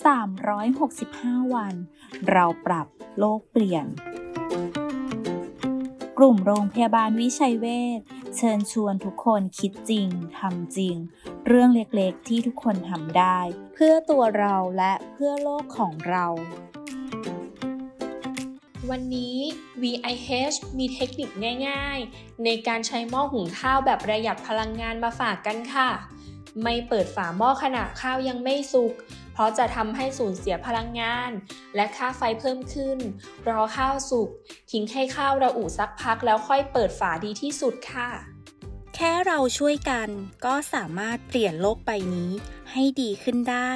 365 วัน เราปรับโลกเปลี่ยน กลุ่มโรงพยาบาลวิชัยเวชเชิญชวนทุกคนคิดจริงทำจริง เรื่องเล็กๆที่ทุกคนทำได้ เพื่อตัวเราและเพื่อโลกของเรา วันนี้ VIH มีเทคนิคง่ายๆ ในการใช้หม้อหุงข้าวแบบประหยัดพลังงานมาฝากกันค่ะ ไม่เปิดฝาหม้อขณะข้าวยังไม่สุก เพราะจะทำให้สูญเสียพลังงาน และค่าไฟเพิ่มขึ้น รอข้าวสุก ทิ้งให้ข้าวระอุสักพักแล้วค่อยเปิดฝาดีที่สุดค่ะ แค่เราช่วยกันก็สามารถเปลี่ยนโลกใบนี้ให้ดีขึ้นได้